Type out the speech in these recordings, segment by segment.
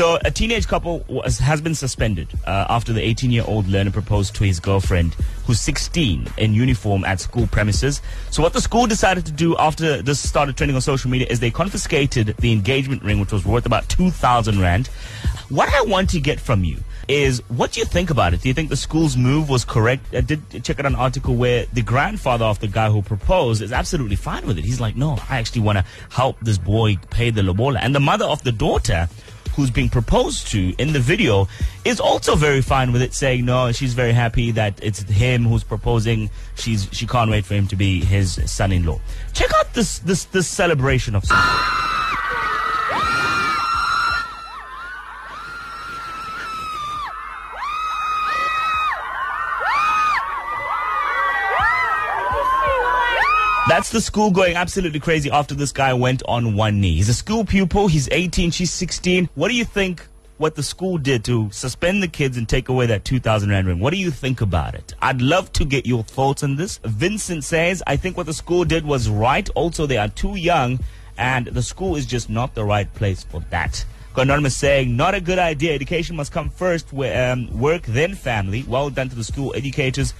So, a teenage couple was, has been suspended uh, after the 18 year old learner proposed to his girlfriend, who's 16, in uniform at school premises. So, what the school decided to do after this started trending on social media is they confiscated the engagement ring, which was worth about 2,000 Rand. What I want to get from you is what do you think about it? Do you think the school's move was correct? I did check out an article where the grandfather of the guy who proposed is absolutely fine with it. He's like, no, I actually want to help this boy pay the lobola. And the mother of the daughter who's being proposed to in the video is also very fine with it, saying no, she's very happy that it's him who's proposing. She's she can't wait for him to be his son-in-law. Check out this this this celebration of. That's the school going absolutely crazy after this guy went on one knee. He's a school pupil. He's 18. She's 16. What do you think what the school did to suspend the kids and take away that 2,000 Rand ring? What do you think about it? I'd love to get your thoughts on this. Vincent says, I think what the school did was right. Also, they are too young and the school is just not the right place for that. Anonymous saying, not a good idea. Education must come first, um, work, then family. Well done to the school educators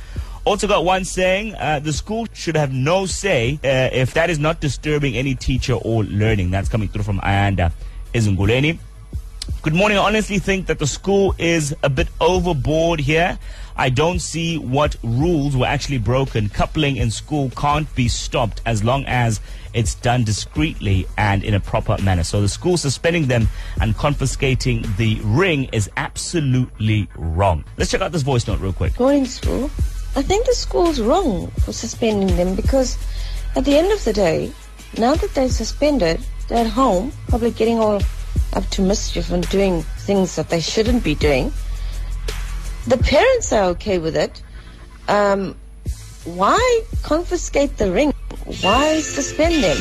also got one saying uh, the school should have no say uh, if that is not disturbing any teacher or learning. That's coming through from Ayanda Izunguleni. Good morning. I honestly think that the school is a bit overboard here. I don't see what rules were actually broken. Coupling in school can't be stopped as long as it's done discreetly and in a proper manner. So the school suspending them and confiscating the ring is absolutely wrong. Let's check out this voice note real quick. Morning, school. I think the school's wrong for suspending them because at the end of the day, now that they're suspended, they're at home, probably getting all up to mischief and doing things that they shouldn't be doing. The parents are okay with it. Um, why confiscate the ring? Why suspend them?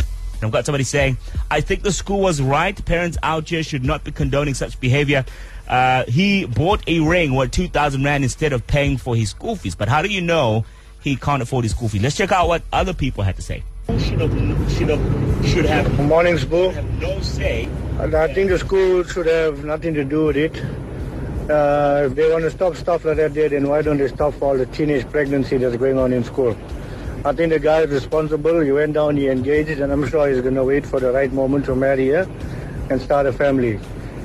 I've got somebody saying, I think the school was right. Parents out here should not be condoning such behavior. Uh, he bought a ring worth 2,000 Rand instead of paying for his school fees. But how do you know he can't afford his school fees? Let's check out what other people had to say. Should have, should have, should have, morning, school. Have no say. And I think the school should have nothing to do with it. Uh, if they want to stop stuff like that there, then why don't they stop all the teenage pregnancy that's going on in school? I think the guy is responsible. He went down, he engaged, and I'm sure he's going to wait for the right moment to marry her and start a family.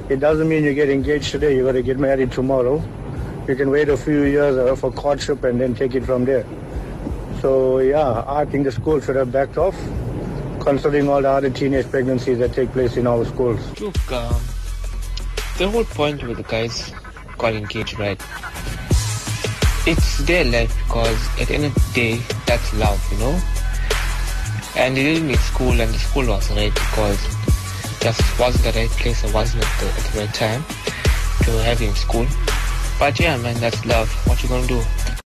It doesn't mean you get engaged today, you got to get married tomorrow. You can wait a few years uh, for courtship and then take it from there. So, yeah, I think the school should have backed off, considering all the other teenage pregnancies that take place in our schools. Look, um, the whole point with the guys got engaged, right? It's their life because at the end of the day, that's love, you know? And they didn't need school, and the school was right because just wasn't the right place or wasn't at the, at the right time to have in school. But yeah, man, that's love. What you gonna do?